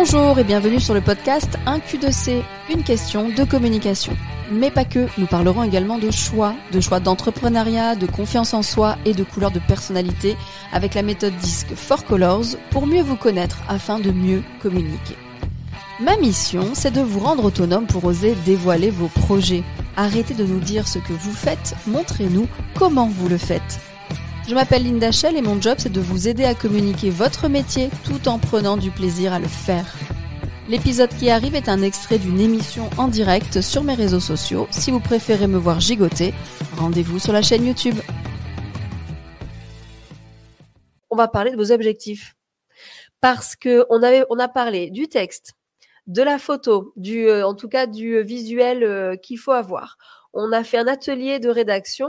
Bonjour et bienvenue sur le podcast Un Q2C, une question de communication. Mais pas que, nous parlerons également de choix, de choix d'entrepreneuriat, de confiance en soi et de couleurs de personnalité avec la méthode disque For Colors pour mieux vous connaître afin de mieux communiquer. Ma mission, c'est de vous rendre autonome pour oser dévoiler vos projets. Arrêtez de nous dire ce que vous faites, montrez-nous comment vous le faites. Je m'appelle Linda Shell et mon job c'est de vous aider à communiquer votre métier tout en prenant du plaisir à le faire. L'épisode qui arrive est un extrait d'une émission en direct sur mes réseaux sociaux. Si vous préférez me voir gigoter, rendez-vous sur la chaîne YouTube. On va parler de vos objectifs. Parce que on, avait, on a parlé du texte, de la photo, du, euh, en tout cas du visuel euh, qu'il faut avoir. On a fait un atelier de rédaction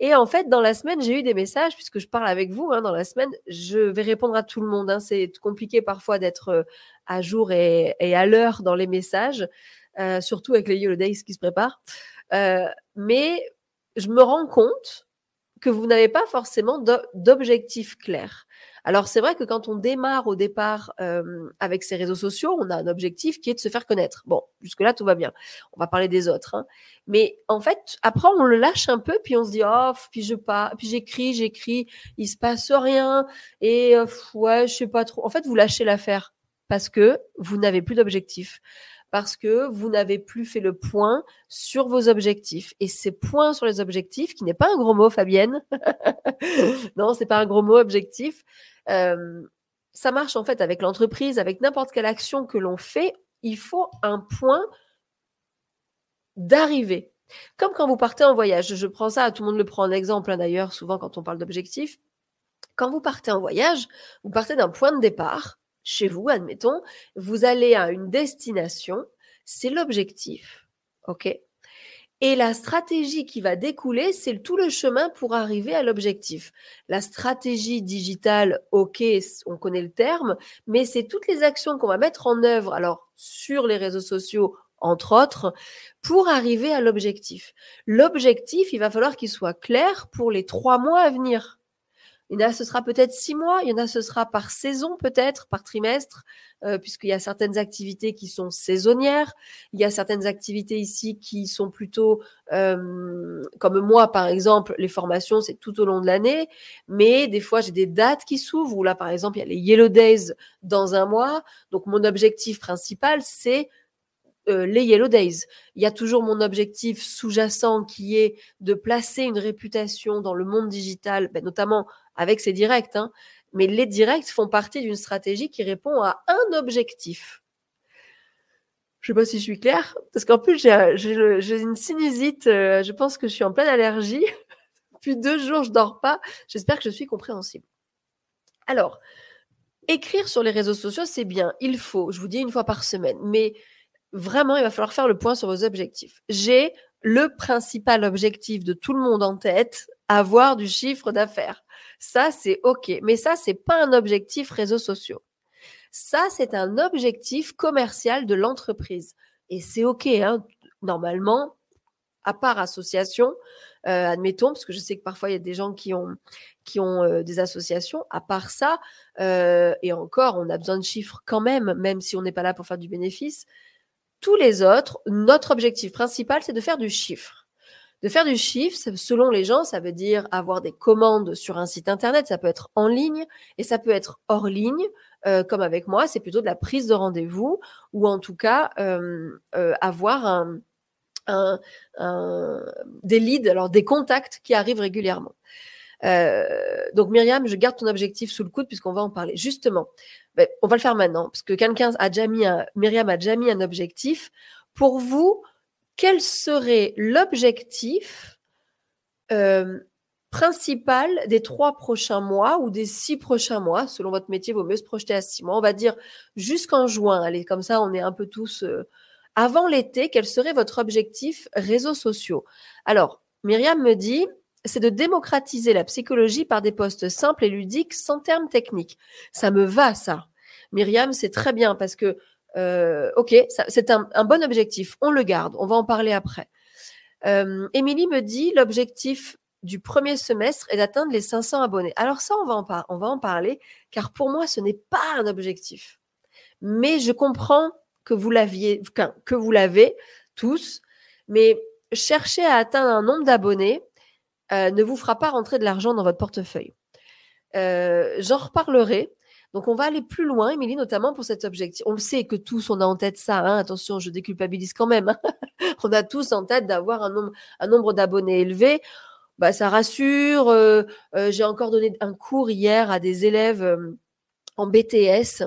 et en fait, dans la semaine, j'ai eu des messages, puisque je parle avec vous, hein, dans la semaine, je vais répondre à tout le monde. Hein. C'est compliqué parfois d'être euh, à jour et, à l'heure dans les messages, euh, surtout avec les Yellow Days qui se préparent. Euh, mais je me rends compte que vous n'avez pas forcément d'objectif clair. Alors c'est vrai que quand on démarre au départ euh, avec ces réseaux sociaux, on a un objectif qui est de se faire connaître. Bon, jusque-là, tout va bien. On va parler des autres. Hein. Mais en fait, après, on le lâche un peu, puis on se dit, oh, puis je pas, puis j'écris, j'écris, il se passe rien, et euh, ouais, je sais pas trop. En fait, vous lâchez l'affaire parce que vous n'avez plus d'objectif parce que vous n'avez plus fait le point sur vos objectifs. Et ces points sur les objectifs, qui n'est pas un gros mot, Fabienne, non, c'est pas un gros mot, objectif, ça marche en fait avec l'entreprise, avec n'importe quelle action que l'on fait, il faut un point d'arrivée. Comme quand vous partez en voyage, je prends ça, tout le monde le prend en exemple hein, d'ailleurs, souvent quand on parle d'objectifs. Quand vous partez en voyage, vous partez d'un point de départ chez vous, admettons, vous allez à une destination, c'est l'objectif. OK? Et la stratégie qui va découler, c'est tout le chemin pour arriver à l'objectif. La stratégie digitale, ok, on connaît le terme, mais c'est toutes les actions qu'on va mettre en œuvre, alors sur les réseaux sociaux, entre autres, pour arriver à l'objectif. L'objectif, il va falloir qu'il soit clair pour les trois mois à venir. Il y en a, ce sera peut-être six mois, il y en a, ce sera par saison peut-être, par trimestre, euh, puisqu'il y a certaines activités qui sont saisonnières. Il y a certaines activités ici qui sont plutôt, euh, comme moi par exemple, les formations, c'est tout au long de l'année. Mais des fois, j'ai des dates qui s'ouvrent, où là, par exemple, il y a les Yellow Days dans un mois. Donc, mon objectif principal, c'est euh, les Yellow Days. Il y a toujours mon objectif sous-jacent qui est de placer une réputation dans le monde digital, ben, notamment avec ces directs. Hein. Mais les directs font partie d'une stratégie qui répond à un objectif. Je ne sais pas si je suis claire, parce qu'en plus, j'ai une sinusite. Euh, je pense que je suis en pleine allergie. Depuis deux jours, je ne dors pas. J'espère que je suis compréhensible. Alors, écrire sur les réseaux sociaux, c'est bien. Il faut, je vous dis une fois par semaine. Mais vraiment, il va falloir faire le point sur vos objectifs. J'ai le principal objectif de tout le monde en tête, avoir du chiffre d'affaires. Ça, c'est OK. Mais ça, c'est pas un objectif réseaux sociaux. Ça, c'est un objectif commercial de l'entreprise. Et c'est OK. Hein. Normalement, à part association, euh, admettons, parce que je sais que parfois il y a des gens qui ont, qui ont euh, des associations. À part ça, euh, et encore, on a besoin de chiffres quand même, même si on n'est pas là pour faire du bénéfice. Tous les autres, notre objectif principal, c'est de faire du chiffre. De faire du chiffre, selon les gens, ça veut dire avoir des commandes sur un site internet, ça peut être en ligne et ça peut être hors ligne, euh, comme avec moi, c'est plutôt de la prise de rendez-vous ou en tout cas euh, euh, avoir des leads, alors des contacts qui arrivent régulièrement. donc Myriam, je garde ton objectif sous le coude puisqu'on va en parler. Justement, ben, on va le faire maintenant parce que quelqu'un a déjà mis Myriam a déjà mis un objectif. Pour vous, quel serait l'objectif euh, principal des trois prochains mois ou des six prochains mois? Selon votre métier, il vaut mieux se projeter à six mois. On va dire jusqu'en juin. Allez, comme ça, on est un peu tous. Euh, avant l'été, quel serait votre objectif réseaux sociaux? Alors, Myriam me dit, c'est de démocratiser la psychologie par des postes simples et ludiques sans termes techniques. Ça me va, ça. Myriam, c'est très bien parce que euh, ok, c'est un, bon objectif. On le garde. On va en parler après. Euh, Émilie me dit l'objectif du premier semestre est d'atteindre les 500 abonnés. Alors ça, on va, en parler, car pour moi, ce n'est pas un objectif. Mais je comprends que vous l'avez tous, mais chercher à atteindre un nombre d'abonnés euh, ne vous fera pas rentrer de l'argent dans votre portefeuille. J'en reparlerai. Donc, on va aller plus loin, Émilie, notamment pour cet objectif. On le sait que tous, on a en tête ça. Hein. Attention, je déculpabilise quand même. Hein. on a tous en tête d'avoir un nombre, d'abonnés élevé. Bah, ça rassure. Euh, j'ai encore donné un cours hier à des élèves en BTS.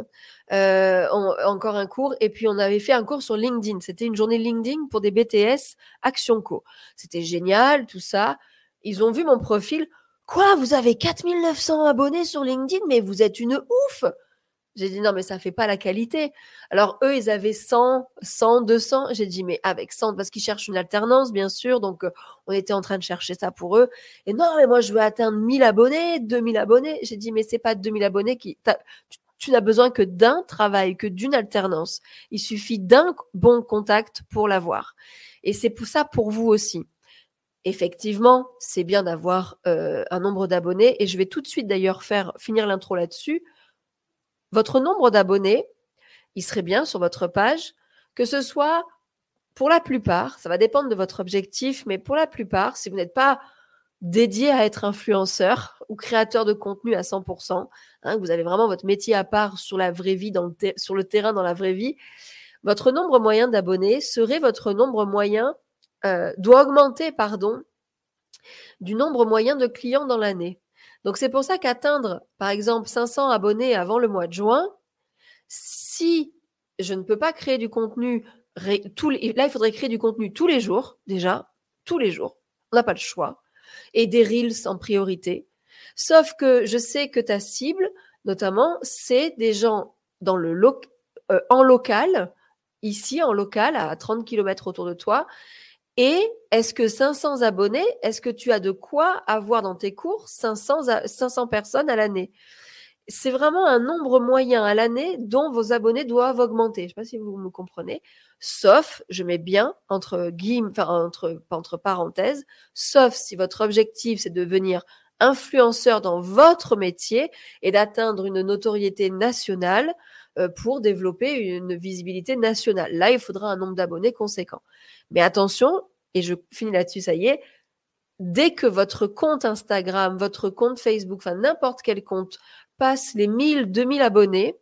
encore un cours et puis on avait fait un cours sur LinkedIn. C'était une journée LinkedIn pour des BTS Action Co. C'était génial, tout ça. Ils ont vu mon profil. Quoi, vous avez 4900 abonnés sur LinkedIn, mais vous êtes une ouf J'ai dit non, mais ça fait pas la qualité. Alors eux, ils avaient 100, 100, 200. J'ai dit mais avec 100, parce qu'ils cherchent une alternance, bien sûr. Donc euh, on était en train de chercher ça pour eux. Et non, mais moi je veux atteindre 1000 abonnés, 2000 abonnés. J'ai dit mais c'est pas 2000 abonnés qui... Tu, n'as besoin que d'un travail, que d'une alternance. Il suffit d'un bon contact pour l'avoir. Et c'est pour ça pour vous aussi effectivement, c'est bien d'avoir euh, un nombre d'abonnés. Et je vais tout de suite d'ailleurs faire finir l'intro là-dessus. Votre nombre d'abonnés, il serait bien sur votre page que ce soit pour la plupart, ça va dépendre de votre objectif, mais pour la plupart, si vous n'êtes pas dédié à être influenceur ou créateur de contenu à 100%, hein, vous avez vraiment votre métier à part sur la vraie vie, sur le terrain, dans la vraie vie, votre nombre moyen d'abonnés serait votre nombre moyen euh, doit augmenter pardon, du nombre moyen de clients dans l'année. Donc c'est pour ça qu'atteindre, par exemple, 500 abonnés avant le mois de juin, si je ne peux pas créer du contenu, là il faudrait créer du contenu tous les jours, déjà, tous les jours. On n'a pas le choix. Et des reels en priorité. Sauf que je sais que ta cible, notamment, c'est des gens euh, en local, ici en local, à 30 km autour de toi, et est-ce que 500 abonnés, est-ce que tu as de quoi avoir dans tes cours 500, 500 personnes à l'année? C'est vraiment un nombre moyen à l'année dont vos abonnés doivent augmenter. Je ne sais pas si vous me comprenez. Sauf, je mets bien entre guillemets, entre, entre parenthèses, sauf si votre objectif c'est de devenir influenceur dans votre métier et d'atteindre une notoriété nationale pour développer une visibilité nationale. Là, il faudra un nombre d'abonnés conséquent. Mais attention, et je finis là-dessus, ça y est, dès que votre compte Instagram, votre compte Facebook, enfin n'importe quel compte passe les 1000, 2000 abonnés,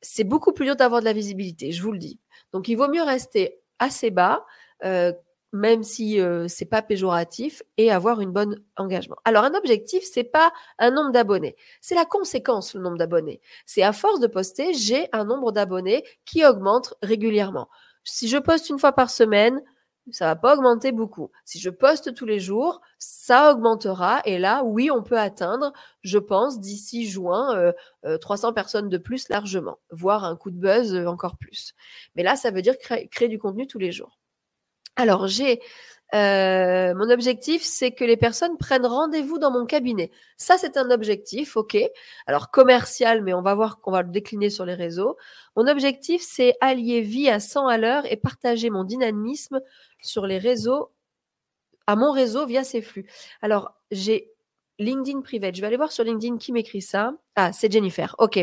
c'est beaucoup plus dur d'avoir de la visibilité, je vous le dis. Donc il vaut mieux rester assez bas, euh, même si euh, c'est pas péjoratif, et avoir une bonne engagement. Alors un objectif, c'est pas un nombre d'abonnés, c'est la conséquence le nombre d'abonnés. C'est à force de poster, j'ai un nombre d'abonnés qui augmente régulièrement. Si je poste une fois par semaine, ça va pas augmenter beaucoup. Si je poste tous les jours, ça augmentera. Et là, oui, on peut atteindre, je pense, d'ici juin, 300 euh, euh, personnes de plus largement, voire un coup de buzz euh, encore plus. Mais là, ça veut dire créer du contenu tous les jours. Alors, j'ai euh, mon objectif, c'est que les personnes prennent rendez-vous dans mon cabinet. Ça, c'est un objectif, ok. Alors commercial, mais on va voir qu'on va le décliner sur les réseaux. Mon objectif, c'est allier vie à 100 à l'heure et partager mon dynamisme sur les réseaux, à mon réseau via ces flux. Alors, j'ai LinkedIn Private. Je vais aller voir sur LinkedIn qui m'écrit ça. Ah, c'est Jennifer. Ok.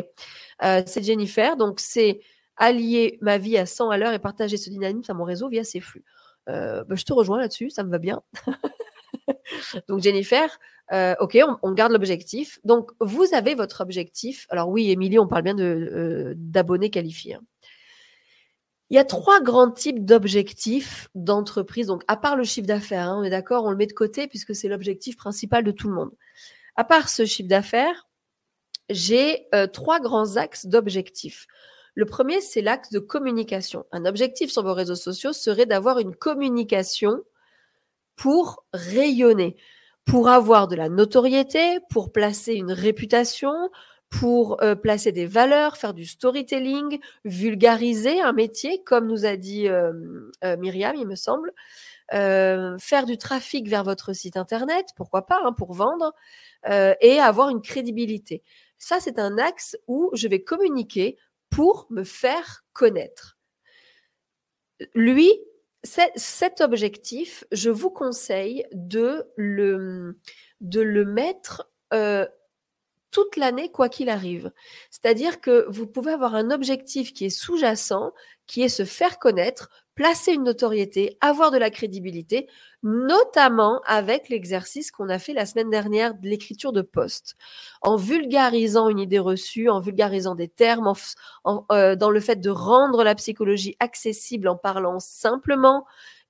Euh, c'est Jennifer. Donc, c'est allier ma vie à 100 à l'heure et partager ce dynamisme à mon réseau via ces flux. Euh, bah, je te rejoins là-dessus, ça me va bien. Donc Jennifer, euh, ok, on, garde l'objectif. Donc vous avez votre objectif. Alors oui, Émilie, on parle bien euh, d'abonnés qualifiés. Hein. Il y a trois grands types d'objectifs d'entreprise. Donc à part le chiffre d'affaires, hein, on est d'accord, on le met de côté puisque c'est l'objectif principal de tout le monde. À part ce chiffre d'affaires, j'ai trois grands axes d'objectifs. Le premier, c'est l'axe de communication. Un objectif sur vos réseaux sociaux serait d'avoir une communication pour rayonner, pour avoir de la notoriété, pour placer une réputation, pour euh, placer des valeurs, faire du storytelling, vulgariser un métier, comme nous a dit euh, euh, Myriam, il me semble, faire du trafic vers votre site internet, pourquoi pas, hein, pour vendre, et avoir une crédibilité. Ça, c'est un axe où je vais communiquer pour me faire connaître. Lui, cet objectif, je vous conseille de le, de le mettre euh, toute l'année, quoi qu'il arrive. C'est-à-dire que vous pouvez avoir un objectif qui est sous-jacent, qui est se faire connaître, placer une notoriété, avoir de la crédibilité, notamment avec l'exercice qu'on a fait la semaine dernière de l'écriture de poste, en vulgarisant une idée reçue, en vulgarisant des termes, euh, dans le fait de rendre la psychologie accessible en parlant simplement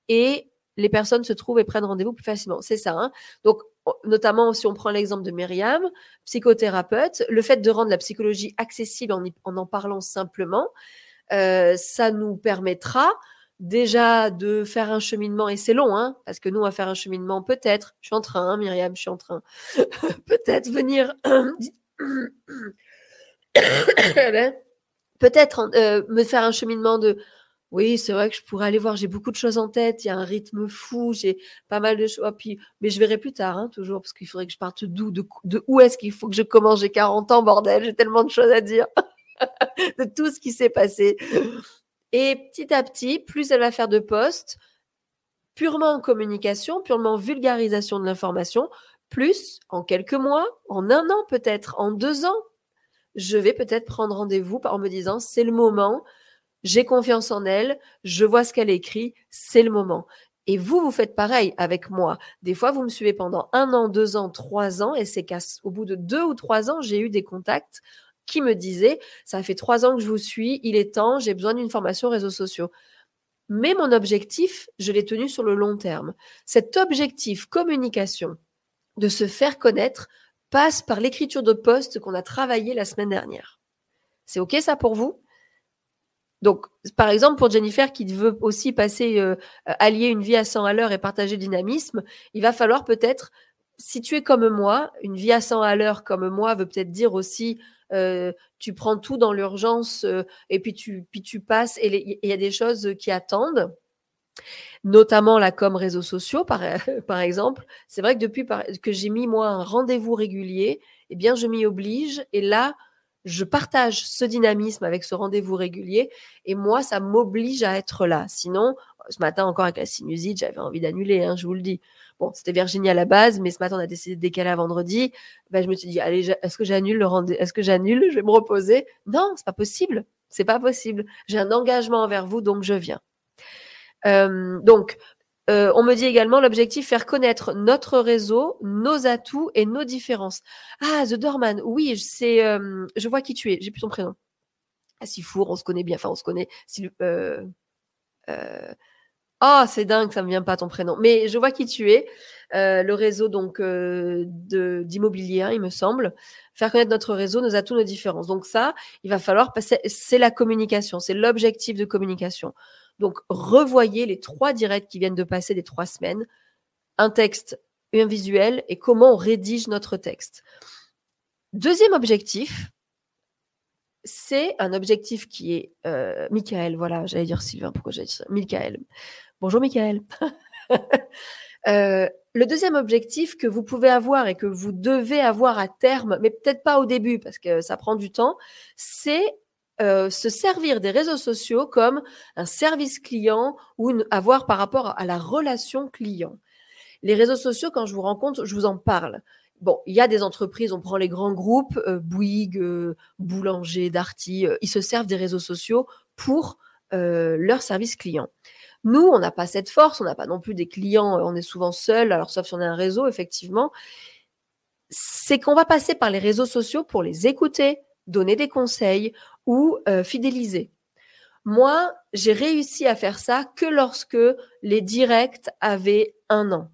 et les personnes se trouvent et prennent rendez-vous plus facilement. C'est ça. Hein Donc, notamment si on prend l'exemple de Myriam, psychothérapeute, le fait de rendre la psychologie accessible en, en, parlant simplement, euh, ça nous permettra déjà de faire un cheminement, et c'est long, hein, parce que nous, on va faire un cheminement peut-être, je suis en train, hein, Myriam, je suis en train, peut-être venir, peut-être euh, me faire un cheminement de, oui, c'est vrai que je pourrais aller voir, j'ai beaucoup de choses en tête, il y a un rythme fou, j'ai pas mal de choses, puis, mais je verrai plus tard, hein, toujours, parce qu'il faudrait que je parte d'où, de, où est-ce qu'il faut que je commence, j'ai 40 ans, bordel, j'ai tellement de choses à dire, de tout ce qui s'est passé. Et petit à petit, plus elle va faire de postes, purement en communication, purement en vulgarisation de l'information, plus en quelques mois, en un an peut-être, en deux ans, je vais peut-être prendre rendez-vous en me disant c'est le moment, j'ai confiance en elle, je vois ce qu'elle écrit, c'est le moment. Et vous, vous faites pareil avec moi. Des fois, vous me suivez pendant un an, deux ans, trois ans, et c'est qu'au bout de deux ou trois ans, j'ai eu des contacts qui me disait, ça fait trois ans que je vous suis, il est temps, j'ai besoin d'une formation réseaux sociaux. Mais mon objectif, je l'ai tenu sur le long terme. Cet objectif communication, de se faire connaître, passe par l'écriture de poste qu'on a travaillé la semaine dernière. C'est OK ça pour vous? Donc, par exemple, pour Jennifer qui veut aussi passer, euh, allier une vie à 100 à l'heure et partager le dynamisme, il va falloir peut-être, si tu es comme moi, une vie à 100 à l'heure comme moi veut peut-être dire aussi euh, tu prends tout dans l'urgence euh, et puis tu, puis tu passes et il y a des choses qui attendent notamment la com réseaux sociaux par, par exemple. C'est vrai que depuis que j'ai mis moi un rendez-vous régulier, eh bien je m'y oblige et là je partage ce dynamisme avec ce rendez-vous régulier et moi ça m'oblige à être là. Sinon, ce matin encore avec la sinusite, j'avais envie d'annuler, hein, je vous le dis. Bon, c'était Virginie à la base, mais ce matin, on a décidé de décaler à vendredi. Ben, je me suis dit, allez, est-ce que j'annule le rendez Est-ce que j'annule Je vais me reposer? Non, c'est pas possible. C'est pas possible. J'ai un engagement envers vous, donc je viens. Euh, donc, euh, on me dit également l'objectif faire connaître notre réseau, nos atouts et nos différences. Ah, The Dorman, oui, c'est, euh, je vois qui tu es. J'ai plus ton prénom. Ah, Sifour, on se connaît bien. Enfin, on se connaît. Si, euh, oh, c'est dingue, ça me vient pas ton prénom. Mais je vois qui tu es. Le réseau donc d'immobilier, hein, il me semble. Faire connaître notre réseau, nos atouts, nos différences. Donc ça, il va falloir passer. C'est la communication, c'est l'objectif de communication. Donc revoyez les trois directs qui viennent de passer des trois semaines. Un texte, un visuel et comment on rédige notre texte. Deuxième objectif, c'est un objectif qui est euh, Michael, voilà, j'allais dire Sylvain, pourquoi j'allais dire ça? Michael. Bonjour Michael. Euh, le deuxième objectif que vous pouvez avoir et que vous devez avoir à terme, mais peut-être pas au début parce que ça prend du temps, c'est euh, se servir des réseaux sociaux comme un service client ou avoir par rapport à la relation client. Les réseaux sociaux, quand je vous rencontre, je vous en parle. Bon, il y a des entreprises, on prend les grands groupes, euh, Bouygues, euh, Boulanger, Darty, ils se servent des réseaux sociaux pour leur service client. Nous, on n'a pas cette force, on n'a pas non plus des clients, on est souvent seul, alors sauf si on a un réseau, effectivement. C'est qu'on va passer par les réseaux sociaux pour les écouter, donner des conseils ou fidéliser. Moi, j'ai réussi à faire ça que lorsque les directs avaient un an.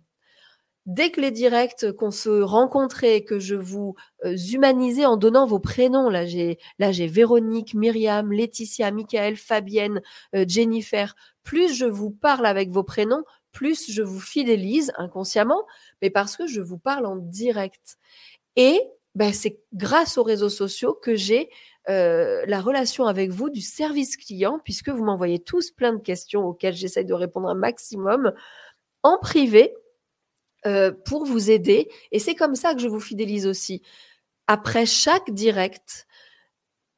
Dès que les directs qu'on se rencontrait, que je vous euh, humanisais en donnant vos prénoms, là j'ai là j'ai Véronique, Myriam, Laetitia, Michael, Fabienne, euh, Jennifer, plus je vous parle avec vos prénoms, plus je vous fidélise inconsciemment, mais parce que je vous parle en direct. Et ben, c'est grâce aux réseaux sociaux que j'ai euh, la relation avec vous du service client, puisque vous m'envoyez tous plein de questions auxquelles j'essaye de répondre un maximum en privé euh, pour vous aider. Et c'est comme ça que je vous fidélise aussi. Après chaque direct,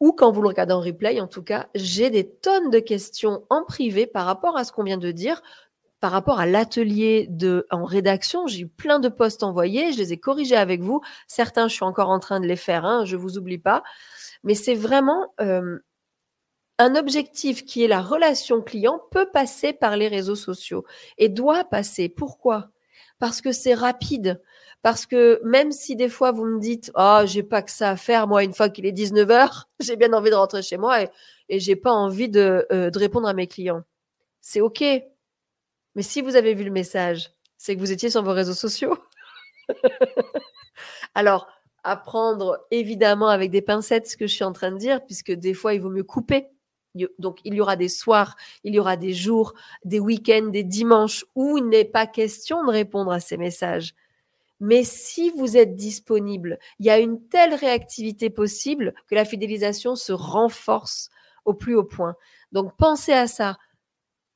ou quand vous le regardez en replay, en tout cas, j'ai des tonnes de questions en privé par rapport à ce qu'on vient de dire, par rapport à l'atelier de en rédaction, j'ai eu plein de postes envoyés, je les ai corrigés avec vous. Certains, je suis encore en train de les faire, hein, je vous oublie pas. Mais c'est vraiment euh, un objectif qui est la relation client peut passer par les réseaux sociaux et doit passer. Pourquoi? Parce que c'est rapide. Parce que même si des fois vous me dites oh j'ai pas que ça à faire moi une fois qu'il est 19h, j'ai bien envie de rentrer chez moi et, et j'ai pas envie de, euh, de répondre à mes clients. C'est OK. Mais si vous avez vu le message, c'est que vous étiez sur vos réseaux sociaux. Alors, apprendre évidemment avec des pincettes ce que je suis en train de dire, puisque des fois, il vaut mieux couper. Donc, il y aura des soirs, il y aura des jours, des week-ends, des dimanches où il n'est pas question de répondre à ces messages. Mais si vous êtes disponible, il y a une telle réactivité possible que la fidélisation se renforce au plus haut point. Donc, pensez à ça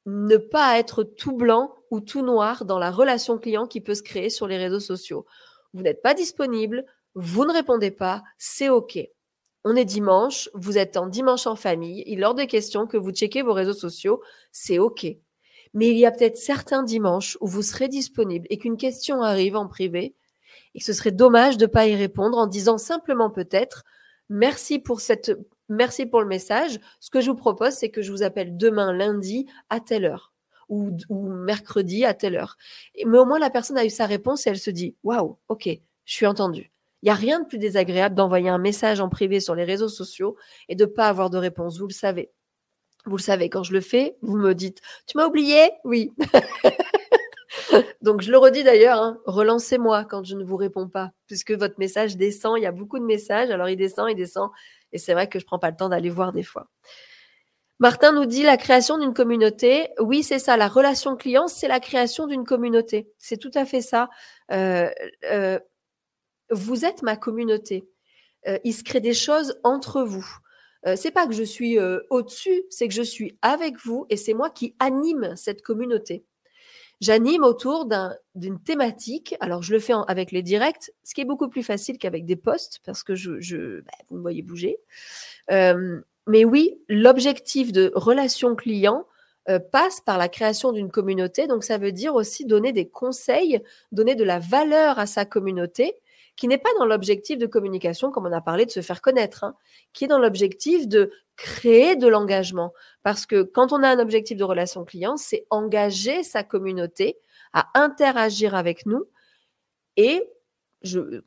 ne pas être tout blanc ou tout noir dans la relation client qui peut se créer sur les réseaux sociaux. Vous n'êtes pas disponible, vous ne répondez pas, c'est OK. On est dimanche, vous êtes en dimanche en famille, il est hors de question que vous checkez vos réseaux sociaux, c'est OK. Mais il y a peut-être certains dimanches où vous serez disponible et qu'une question arrive en privé et ce serait dommage de ne pas y répondre en disant simplement peut-être merci pour cette Merci pour le message. Ce que je vous propose, c'est que je vous appelle demain lundi à telle heure ou, mercredi à telle heure. Mais au moins, la personne a eu sa réponse et elle se dit Waouh, ok, je suis entendue. Il n'y a rien de plus désagréable d'envoyer un message en privé sur les réseaux sociaux et de ne pas avoir de réponse. Vous le savez. Vous le savez, quand je le fais, vous me dites Tu m'as oublié? Oui. Donc, je le redis d'ailleurs, hein, relancez-moi quand je ne vous réponds pas, puisque votre message descend. Il y a beaucoup de messages, alors il descend, il descend. Et c'est vrai que je prends pas le temps d'aller voir des fois. Martin nous dit la création d'une communauté. Oui, c'est ça. La relation client, c'est la création d'une communauté. C'est tout à fait ça. Euh, euh, vous êtes ma communauté. Euh, il se crée des choses entre vous. c'est pas que je suis au-dessus, c'est que je suis avec vous et c'est moi qui anime cette communauté j'anime autour d'une thématique. Alors, je le fais avec les directs, ce qui est beaucoup plus facile qu'avec des posts, parce que je, bah, vous me voyez bouger. Euh, mais oui, l'objectif de relation client euh, passe par la création d'une communauté. Donc, ça veut dire aussi donner des conseils, donner de la valeur à sa communauté qui n'est pas dans l'objectif de communication, comme on a parlé, de se faire connaître, hein, qui est dans l'objectif de créer de l'engagement. Parce que quand on a un objectif de relation client, c'est engager sa communauté à interagir avec nous et,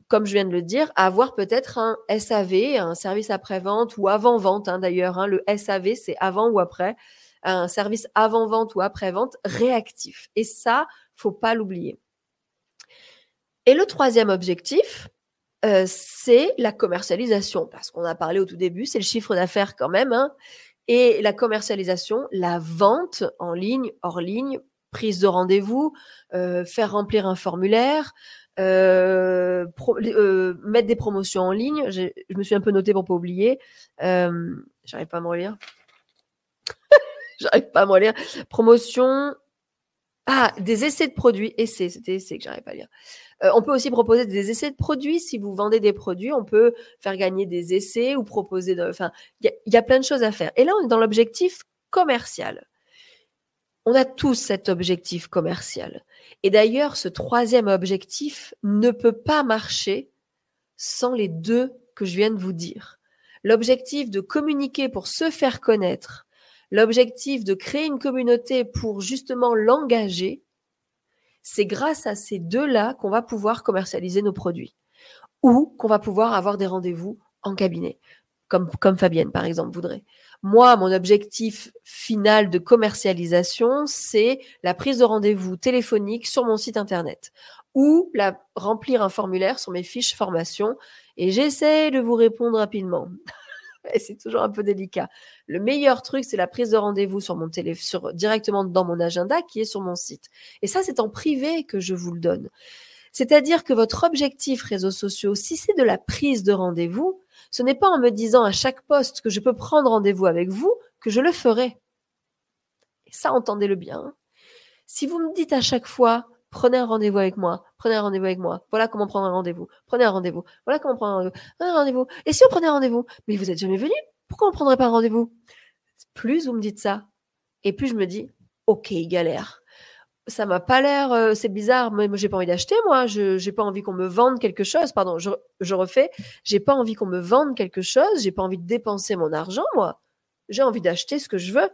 comme je viens de le dire, avoir peut-être un SAV, un service après-vente ou avant-vente hein, d'ailleurs. Hein, le SAV, c'est avant ou après, un service avant-vente ou après-vente réactif. Et ça, faut pas l'oublier. Et le troisième objectif, euh, c'est la commercialisation, parce qu'on a parlé au tout début, c'est le chiffre d'affaires quand même. Hein. et la commercialisation, la vente en ligne, hors ligne, prise de rendez-vous, euh, faire remplir un formulaire, euh, mettre des promotions en ligne. Je me suis un peu noté pour pas oublier. J'arrive pas à me relire. J'arrive pas à me relire. Promotion. Ah, des essais de produits. Essais, c'était essais que j'arrive pas à lire. Euh, on peut aussi proposer des essais de produits. Si vous vendez des produits, on peut faire gagner des essais ou proposer. Enfin, il y, a plein de choses à faire. Et là, on est dans l'objectif commercial. On a tous cet objectif commercial. Et d'ailleurs, ce troisième objectif ne peut pas marcher sans les deux que je viens de vous dire. L'objectif de communiquer pour se faire connaître, l'objectif de créer une communauté pour justement l'engager, c'est grâce à ces deux-là qu'on va pouvoir commercialiser nos produits ou qu'on va pouvoir avoir des rendez-vous en cabinet, comme, comme Fabienne, par exemple, voudrait. Moi, mon objectif final de commercialisation, c'est la prise de rendez-vous téléphonique sur mon site internet ou remplir un formulaire sur mes fiches formation et j'essaie de vous répondre rapidement. c'est toujours un peu délicat. Le meilleur truc, c'est la prise de rendez-vous sur mon téléphone, directement dans mon agenda qui est sur mon site. Et ça, c'est en privé que je vous le donne. C'est-à-dire que votre objectif réseaux sociaux, si c'est de la prise de rendez-vous, ce n'est pas en me disant à chaque poste que je peux prendre rendez-vous avec vous que je le ferai. Et ça, entendez-le bien. Si vous me dites à chaque fois, Prenez un rendez-vous avec moi. Prenez un rendez-vous avec moi. Voilà comment prendre un rendez-vous. Prenez un rendez-vous. Voilà comment prendre un rendez-vous. Prenez un rendez-vous. Et si on prenait un rendez-vous? Mais vous n'êtes jamais venu. Pourquoi on ne prendrait pas un rendez-vous? Plus vous me dites ça, et plus je me dis, ok, galère. ça m'a pas l'air, euh, c'est bizarre, mais moi j'ai pas envie d'acheter, moi, je j'ai pas envie qu'on me vende quelque chose, pardon, je, je refais, j'ai pas envie qu'on me vende quelque chose, j'ai pas envie de dépenser mon argent, moi, j'ai envie d'acheter ce que je veux.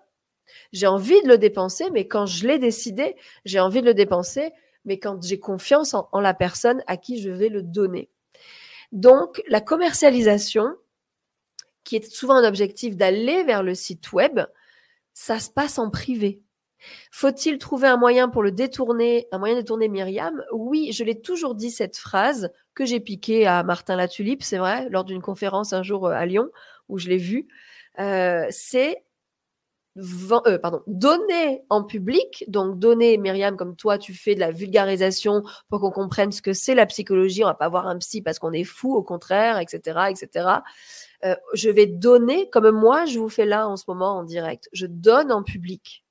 J'ai envie de le dépenser, mais quand je l'ai décidé, j'ai envie de le dépenser, mais quand j'ai confiance en, la personne à qui je vais le donner. Donc, la commercialisation, qui est souvent un objectif d'aller vers le site web, ça se passe en privé. Faut-il trouver un moyen pour le détourner, un moyen de détourner Myriam? Oui, je l'ai toujours dit cette phrase que j'ai piquée à Martin Latulipe, c'est vrai, lors d'une conférence un jour euh, à Lyon où je l'ai vue. Euh, c'est euh, pardon, donner en public, donc donner, Myriam, comme toi, tu fais de la vulgarisation pour qu'on comprenne ce que c'est la psychologie. On va pas voir un psy parce qu'on est fou, au contraire, etc., etc. Euh, je vais donner, comme moi, je vous fais là en ce moment en direct. Je donne en public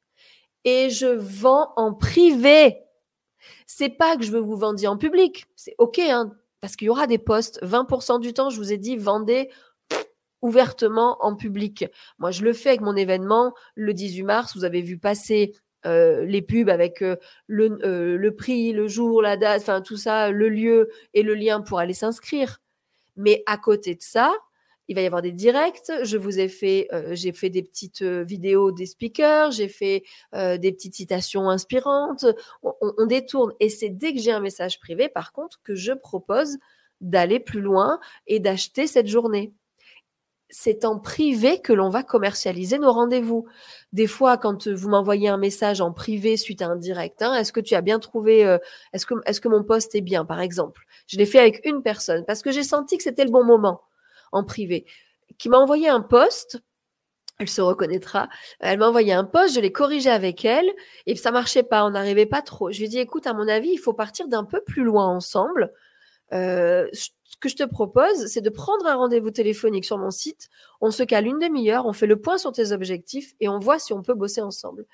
et je vends en privé. C'est pas que je veux vous vendre en public. C'est OK, hein, parce qu'il y aura des postes. 20% du temps, je vous ai dit, vendez ouvertement en public. Moi, je le fais avec mon événement le 18 mars. Vous avez vu passer euh, les pubs avec euh, le, euh, le, prix, le jour, la date, enfin tout ça, le lieu et le lien pour aller s'inscrire. Mais à côté de ça, il va y avoir des directs. Je vous ai fait, j'ai fait des petites vidéos des speakers, j'ai fait des petites citations inspirantes. On détourne. Et c'est dès que j'ai un message privé, par contre, que je propose d'aller plus loin et d'acheter cette journée c'est en privé que l'on va commercialiser nos rendez-vous. Des fois, quand vous m'envoyez un message en privé suite à un direct, hein, est-ce que tu as bien trouvé, euh, est-ce que, mon poste est bien, par exemple? Je l'ai fait avec une personne parce que j'ai senti que c'était le bon moment en privé, qui m'a envoyé un poste. Elle se reconnaîtra. Elle m'a envoyé un poste, je l'ai corrigé avec elle et ça marchait pas, on n'arrivait pas trop. Je lui ai dit, écoute, à mon avis, il faut partir d'un peu plus loin ensemble. Euh, ce que je te propose, c'est de prendre un rendez-vous téléphonique sur mon site. On se cale une demi-heure, on fait le point sur tes objectifs et on voit si on peut bosser ensemble.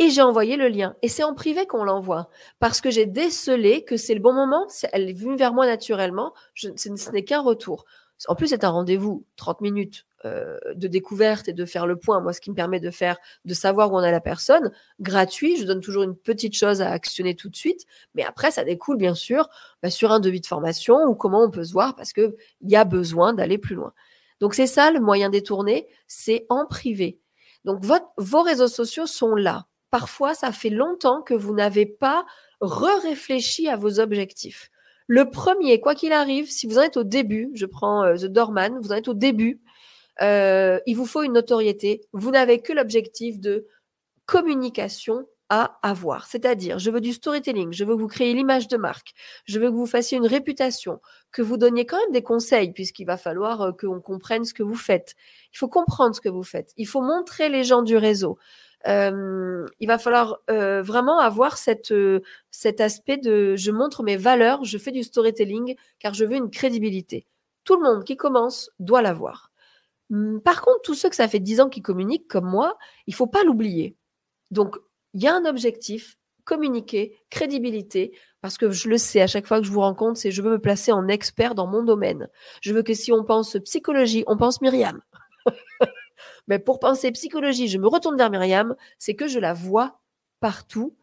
Et j'ai envoyé le lien. Et c'est en privé qu'on l'envoie. Parce que j'ai décelé que c'est le bon moment. Elle est venue vers moi naturellement. Ce n'est qu'un retour. En plus, c'est un rendez-vous, 30 minutes euh, de découverte et de faire le point. Moi, ce qui me permet de faire, de savoir où on a la personne, gratuit. Je donne toujours une petite chose à actionner tout de suite. Mais après, ça découle, bien sûr, bah, sur un devis de formation ou comment on peut se voir parce qu'il y a besoin d'aller plus loin. Donc, c'est ça le moyen détourné, c'est en privé. Donc, vos réseaux sociaux sont là. Parfois, ça fait longtemps que vous n'avez pas re-réfléchi à vos objectifs. Le premier, quoi qu'il arrive, si vous en êtes au début, je prends euh, The Doorman, vous en êtes au début, euh, il vous faut une notoriété. Vous n'avez que l'objectif de communication à avoir. C'est-à-dire, je veux du storytelling, je veux que vous créez l'image de marque, je veux que vous fassiez une réputation, que vous donniez quand même des conseils, puisqu'il va falloir euh, qu'on comprenne ce que vous faites. Il faut comprendre ce que vous faites. Il faut montrer les gens du réseau. Euh, il va falloir euh, vraiment avoir cet aspect de je montre mes valeurs, je fais du storytelling car je veux une crédibilité. Tout le monde qui commence doit l'avoir. Hum, par contre, tous ceux que ça fait 10 ans qui communiquent comme moi, il faut pas l'oublier. Donc, il y a un objectif, communiquer, crédibilité, parce que je le sais, à chaque fois que je vous rencontre, c'est je veux me placer en expert dans mon domaine. Je veux que si on pense psychologie, on pense Myriam. Mais pour penser psychologie, je me retourne vers Myriam, c'est que je la vois partout.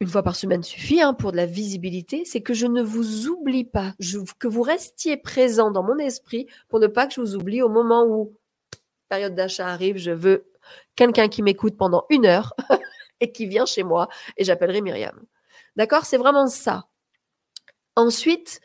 Une fois par semaine suffit hein, pour de la visibilité, c'est que je ne vous oublie pas, que vous restiez présent dans mon esprit pour ne pas que je vous oublie au moment où période d'achat arrive, je veux quelqu'un qui m'écoute pendant une heure et qui vient chez moi et j'appellerai Myriam. D'accord? C'est vraiment ça. Ensuite,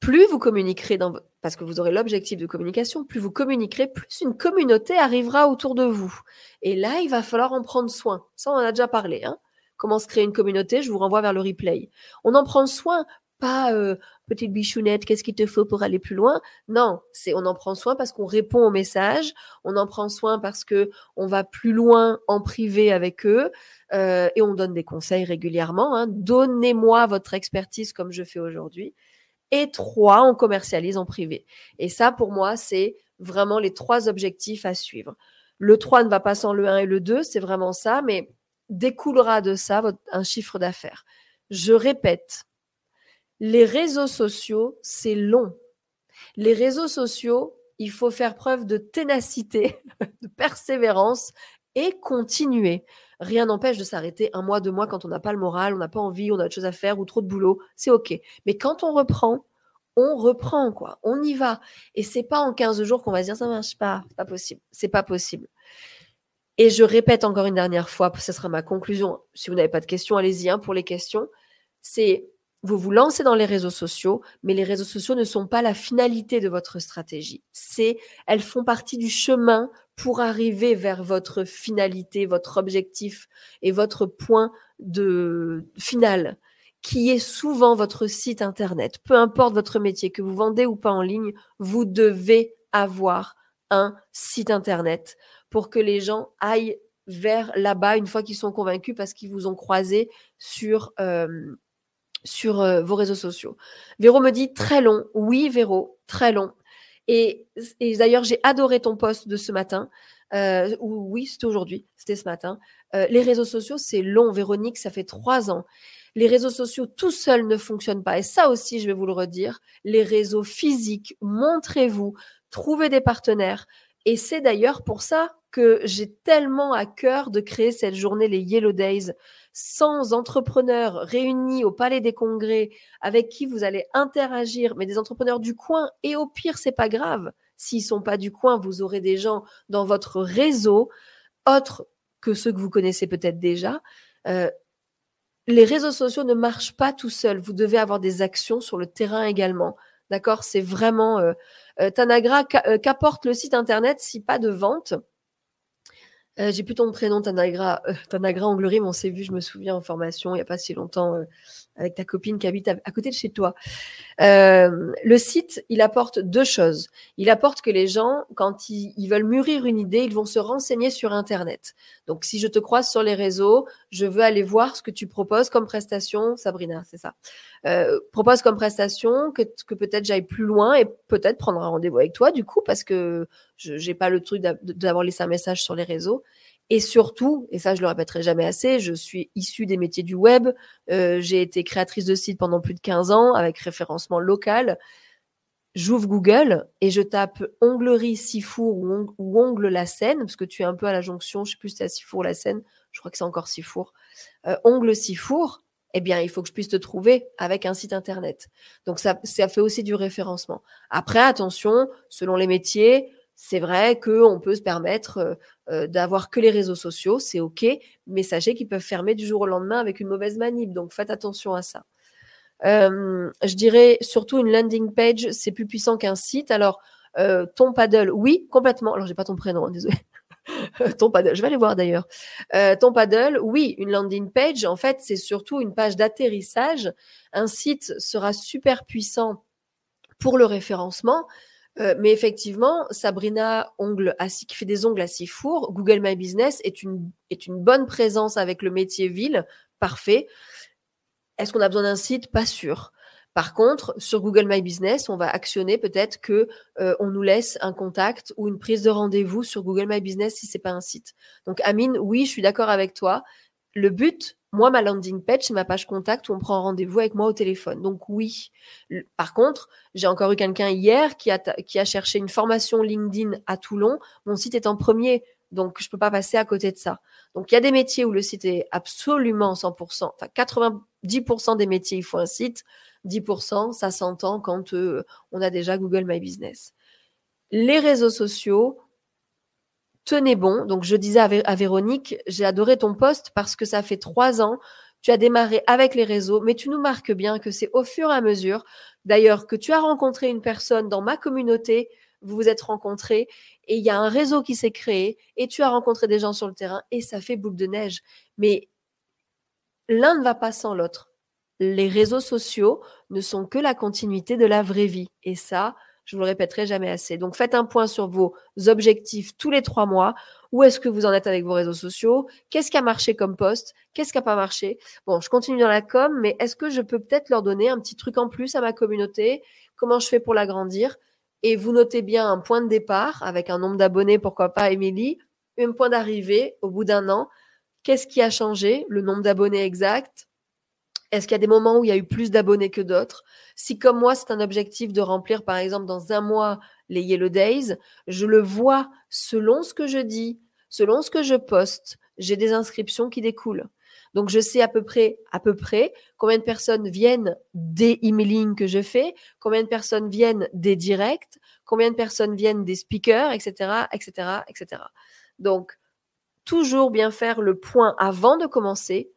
plus vous communiquerez dans, parce que vous aurez l'objectif de communication, plus vous communiquerez, plus une communauté arrivera autour de vous. Et là, il va falloir en prendre soin. Ça, on en a déjà parlé. Hein Comment se créer une communauté Je vous renvoie vers le replay. On en prend soin, pas euh, petite bichounette, qu'est-ce qu'il te faut pour aller plus loin? Non, c'est on en prend soin parce qu'on répond aux messages, on en prend soin parce que on va plus loin en privé avec eux euh, et on donne des conseils régulièrement. Hein. Donnez-moi votre expertise comme je fais aujourd'hui. Et trois, on commercialise en privé. Et ça, pour moi, c'est vraiment les trois objectifs à suivre. Le 3 ne va pas sans le 1 et le 2, c'est vraiment ça, mais découlera de ça un chiffre d'affaires. Je répète, les réseaux sociaux, c'est long. Les réseaux sociaux, il faut faire preuve de ténacité, de persévérance et continuer. Rien n'empêche de s'arrêter un mois, deux mois quand on n'a pas le moral, on n'a pas envie, on a autre chose à faire ou trop de boulot. C'est OK. Mais quand on reprend, on reprend, quoi. On y va. Et c'est pas en 15 jours qu'on va se dire ça marche pas. Pas possible. C'est pas possible. Et je répète encore une dernière fois, ce sera ma conclusion. Si vous n'avez pas de questions, allez-y hein, pour les questions. C'est vous vous lancez dans les réseaux sociaux, mais les réseaux sociaux ne sont pas la finalité de votre stratégie. C'est, elles font partie du chemin pour arriver vers votre finalité, votre objectif et votre point de final, qui est souvent votre site internet. Peu importe votre métier, que vous vendez ou pas en ligne, vous devez avoir un site internet pour que les gens aillent vers là-bas une fois qu'ils sont convaincus parce qu'ils vous ont croisé sur, euh, euh, vos réseaux sociaux. Véro me dit très long. Oui, Véro, très long. Et, d'ailleurs, j'ai adoré ton post de ce matin. Euh, oui, c'était aujourd'hui, c'était ce matin. les réseaux sociaux, c'est long. Véronique, ça fait trois ans. Les réseaux sociaux tout seuls ne fonctionnent pas. Et ça aussi, je vais vous le redire. Les réseaux physiques, montrez-vous, trouvez des partenaires, et c'est d'ailleurs pour ça que j'ai tellement à cœur de créer cette journée, les Yellow Days, sans entrepreneurs réunis au Palais des Congrès, avec qui vous allez interagir, mais des entrepreneurs du coin. Et au pire, c'est pas grave. S'ils sont pas du coin, vous aurez des gens dans votre réseau, autres que ceux que vous connaissez peut-être déjà. Euh, les réseaux sociaux ne marchent pas tout seuls. Vous devez avoir des actions sur le terrain également. D'accord? C'est vraiment euh, Tanagra, euh, qu'apporte le site internet si pas de vente? Euh, j'ai plus ton prénom, Tanagra, euh, Tanagra Anglery, on s'est vu, je me souviens, en formation, il n'y a pas si longtemps, euh, avec ta copine qui habite à, côté de chez toi. le site, il apporte deux choses. Il apporte que les gens, quand ils, veulent mûrir une idée, ils vont se renseigner sur Internet. Donc, si je te croise sur les réseaux, je veux aller voir ce que tu proposes comme prestation, Sabrina, c'est ça? Propose comme prestation que, que peut-être j'aille plus loin et peut-être prendre un rendez-vous avec toi, du coup, parce que je n'ai pas le truc d'avoir laissé un message sur les réseaux. Et surtout, et ça je le répéterai jamais assez, je suis issue des métiers du web. Euh, j'ai été créatrice de site pendant plus de 15 ans avec référencement local. J'ouvre Google et je tape onglerie Sifour ou, ou, ongle la Seine, parce que tu es un peu à la jonction, je sais plus si c'est à Sifour la Seine, je crois que c'est encore Sifour. Euh, ongle Sifour, eh bien, il faut que je puisse te trouver avec un site internet. Donc, ça, ça fait aussi du référencement. Après, attention, selon les métiers, c'est vrai qu'on peut se permettre euh, euh, d'avoir que les réseaux sociaux, c'est OK, mais sachez qu'ils peuvent fermer du jour au lendemain avec une mauvaise manip, donc faites attention à ça. Euh, je dirais surtout une landing page, c'est plus puissant qu'un site. Alors, ton paddle, oui, complètement. Alors, j'ai pas ton prénom, hein, désolé. ton paddle, je vais aller voir d'ailleurs. ton paddle, oui, une landing page, en fait, c'est surtout une page d'atterrissage. Un site sera super puissant pour le référencement, euh, mais effectivement, Sabrina ongle qui fait des ongles à six fours, Google My Business est une, est une bonne présence avec le métier ville, parfait. Est-ce qu'on a besoin d'un site? Pas sûr. Par contre, sur Google My Business, on va actionner peut-être que euh, on nous laisse un contact ou une prise de rendez-vous sur Google My Business si c'est pas un site. Donc Amine, oui, je suis d'accord avec toi. Le but, moi, ma landing page, c'est ma page contact où on prend rendez-vous avec moi au téléphone. Donc oui. Par contre, j'ai encore eu quelqu'un hier qui a, qui a cherché une formation LinkedIn à Toulon. Mon site est en premier. Donc, je ne peux pas passer à côté de ça. Donc, il y a des métiers où le site est absolument 100%, enfin 90% des métiers, il faut un site. 10%, ça s'entend quand euh, on a déjà Google My Business. Les réseaux sociaux, tenez bon. Donc, je disais à, Véronique, j'ai adoré ton poste parce que ça fait trois ans. Tu as démarré avec les réseaux, mais tu nous marques bien que c'est au fur et à mesure, d'ailleurs, que tu as rencontré une personne dans ma communauté, vous vous êtes rencontrés et il y a un réseau qui s'est créé et tu as rencontré des gens sur le terrain et ça fait boule de neige. Mais l'un ne va pas sans l'autre. Les réseaux sociaux ne sont que la continuité de la vraie vie. Et ça, je vous le répéterai jamais assez. Donc faites un point sur vos objectifs tous les trois mois. Où est-ce que vous en êtes avec vos réseaux sociaux? Qu'est-ce qui a marché comme poste? Qu'est-ce qui n'a pas marché? Bon, je continue dans la com, mais est-ce que je peux peut-être leur donner un petit truc en plus à ma communauté? Comment je fais pour l'agrandir? Et vous notez bien un point de départ avec un nombre d'abonnés, pourquoi pas Émilie, un point d'arrivée au bout d'un an. Qu'est-ce qui a changé Le nombre d'abonnés exact? Est-ce qu'il y a des moments où il y a eu plus d'abonnés que d'autres? Si comme moi, c'est un objectif de remplir, par exemple, dans un mois, les Yellow Days, je le vois selon ce que je dis, selon ce que je poste, j'ai des inscriptions qui découlent. Donc, je sais à peu près, à peu près, combien de personnes viennent des emailings que je fais, combien de personnes viennent des directs, combien de personnes viennent des speakers, etc., etc., etc. Donc, toujours bien faire le point avant de commencer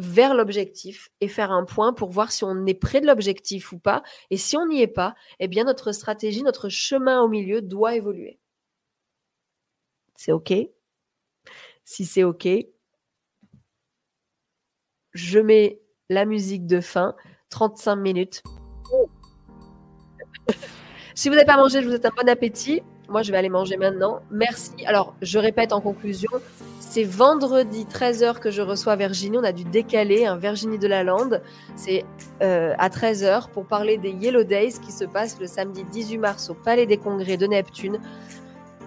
vers l'objectif et faire un point pour voir si on est près de l'objectif ou pas. Et si on n'y est pas, eh bien, notre stratégie, notre chemin au milieu doit évoluer. C'est OK? Si c'est OK, je mets la musique de fin, 35 minutes. si vous n'avez pas mangé, je vous souhaite un bon appétit. Moi, je vais aller manger maintenant. Merci. Alors, je répète en conclusion, c'est vendredi 13h que je reçois Virginie. On a dû décaler un Virginie de la Lande. C'est euh, à 13h pour parler des Yellow Days qui se passent le samedi 18 mars au Palais des Congrès de Neptune.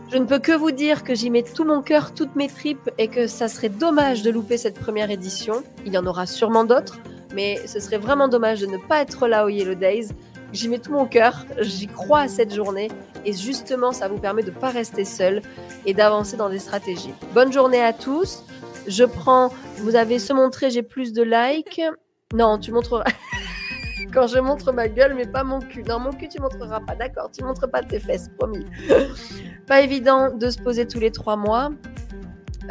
Je ne peux que vous dire que j'y mets tout mon cœur, toutes mes tripes et que ça serait dommage de louper cette première édition. Il y en aura sûrement d'autres, mais ce serait vraiment dommage de ne pas être là au Yellow Days. J'y mets tout mon cœur, j'y crois à cette journée et justement ça vous permet de ne pas rester seul et d'avancer dans des stratégies. Bonne journée à tous. Je prends, vous avez se montrer, j'ai plus de likes. Non, tu montreras. quand je montre ma gueule, mais pas mon cul. Non, mon cul, tu montreras pas. D'accord, tu montres pas tes fesses, promis. pas évident de se poser tous les trois mois,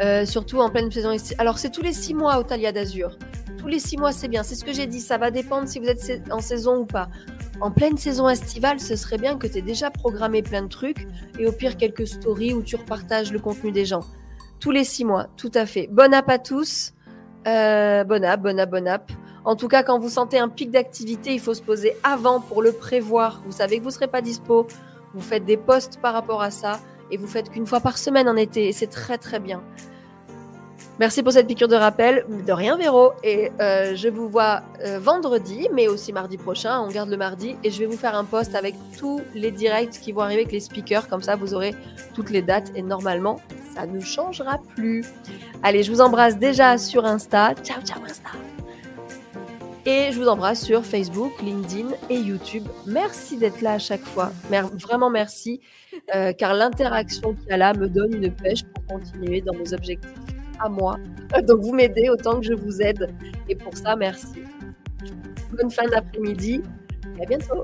euh, surtout en pleine saison. Alors, c'est tous les six mois au Talia d'Azur. Tous les six mois, c'est bien. C'est ce que j'ai dit. Ça va dépendre si vous êtes en saison ou pas. En pleine saison estivale, ce serait bien que tu aies déjà programmé plein de trucs et au pire quelques stories où tu repartages le contenu des gens. Tous les six mois, tout à fait. Bon app à tous. Euh, bon app, bon app, bon app. En tout cas, quand vous sentez un pic d'activité, il faut se poser avant pour le prévoir. Vous savez que vous ne serez pas dispo. Vous faites des posts par rapport à ça et vous faites qu'une fois par semaine en été. Et c'est très très bien. Merci pour cette piqûre de rappel. De rien, Véro. Et euh, je vous vois euh, vendredi, mais aussi mardi prochain. On garde le mardi. Et je vais vous faire un post avec tous les directs qui vont arriver avec les speakers. Comme ça, vous aurez toutes les dates. Et normalement, ça ne changera plus. Allez, je vous embrasse déjà sur Insta. Ciao, ciao, Insta. Et je vous embrasse sur Facebook, LinkedIn et YouTube. Merci d'être là à chaque fois. vraiment merci, euh, car l'interaction qu'il y a là me donne une pêche pour continuer dans mes objectifs à moi. Donc vous m'aidez autant que je vous aide. Et pour ça, merci. Bonne fin d'après-midi et à bientôt.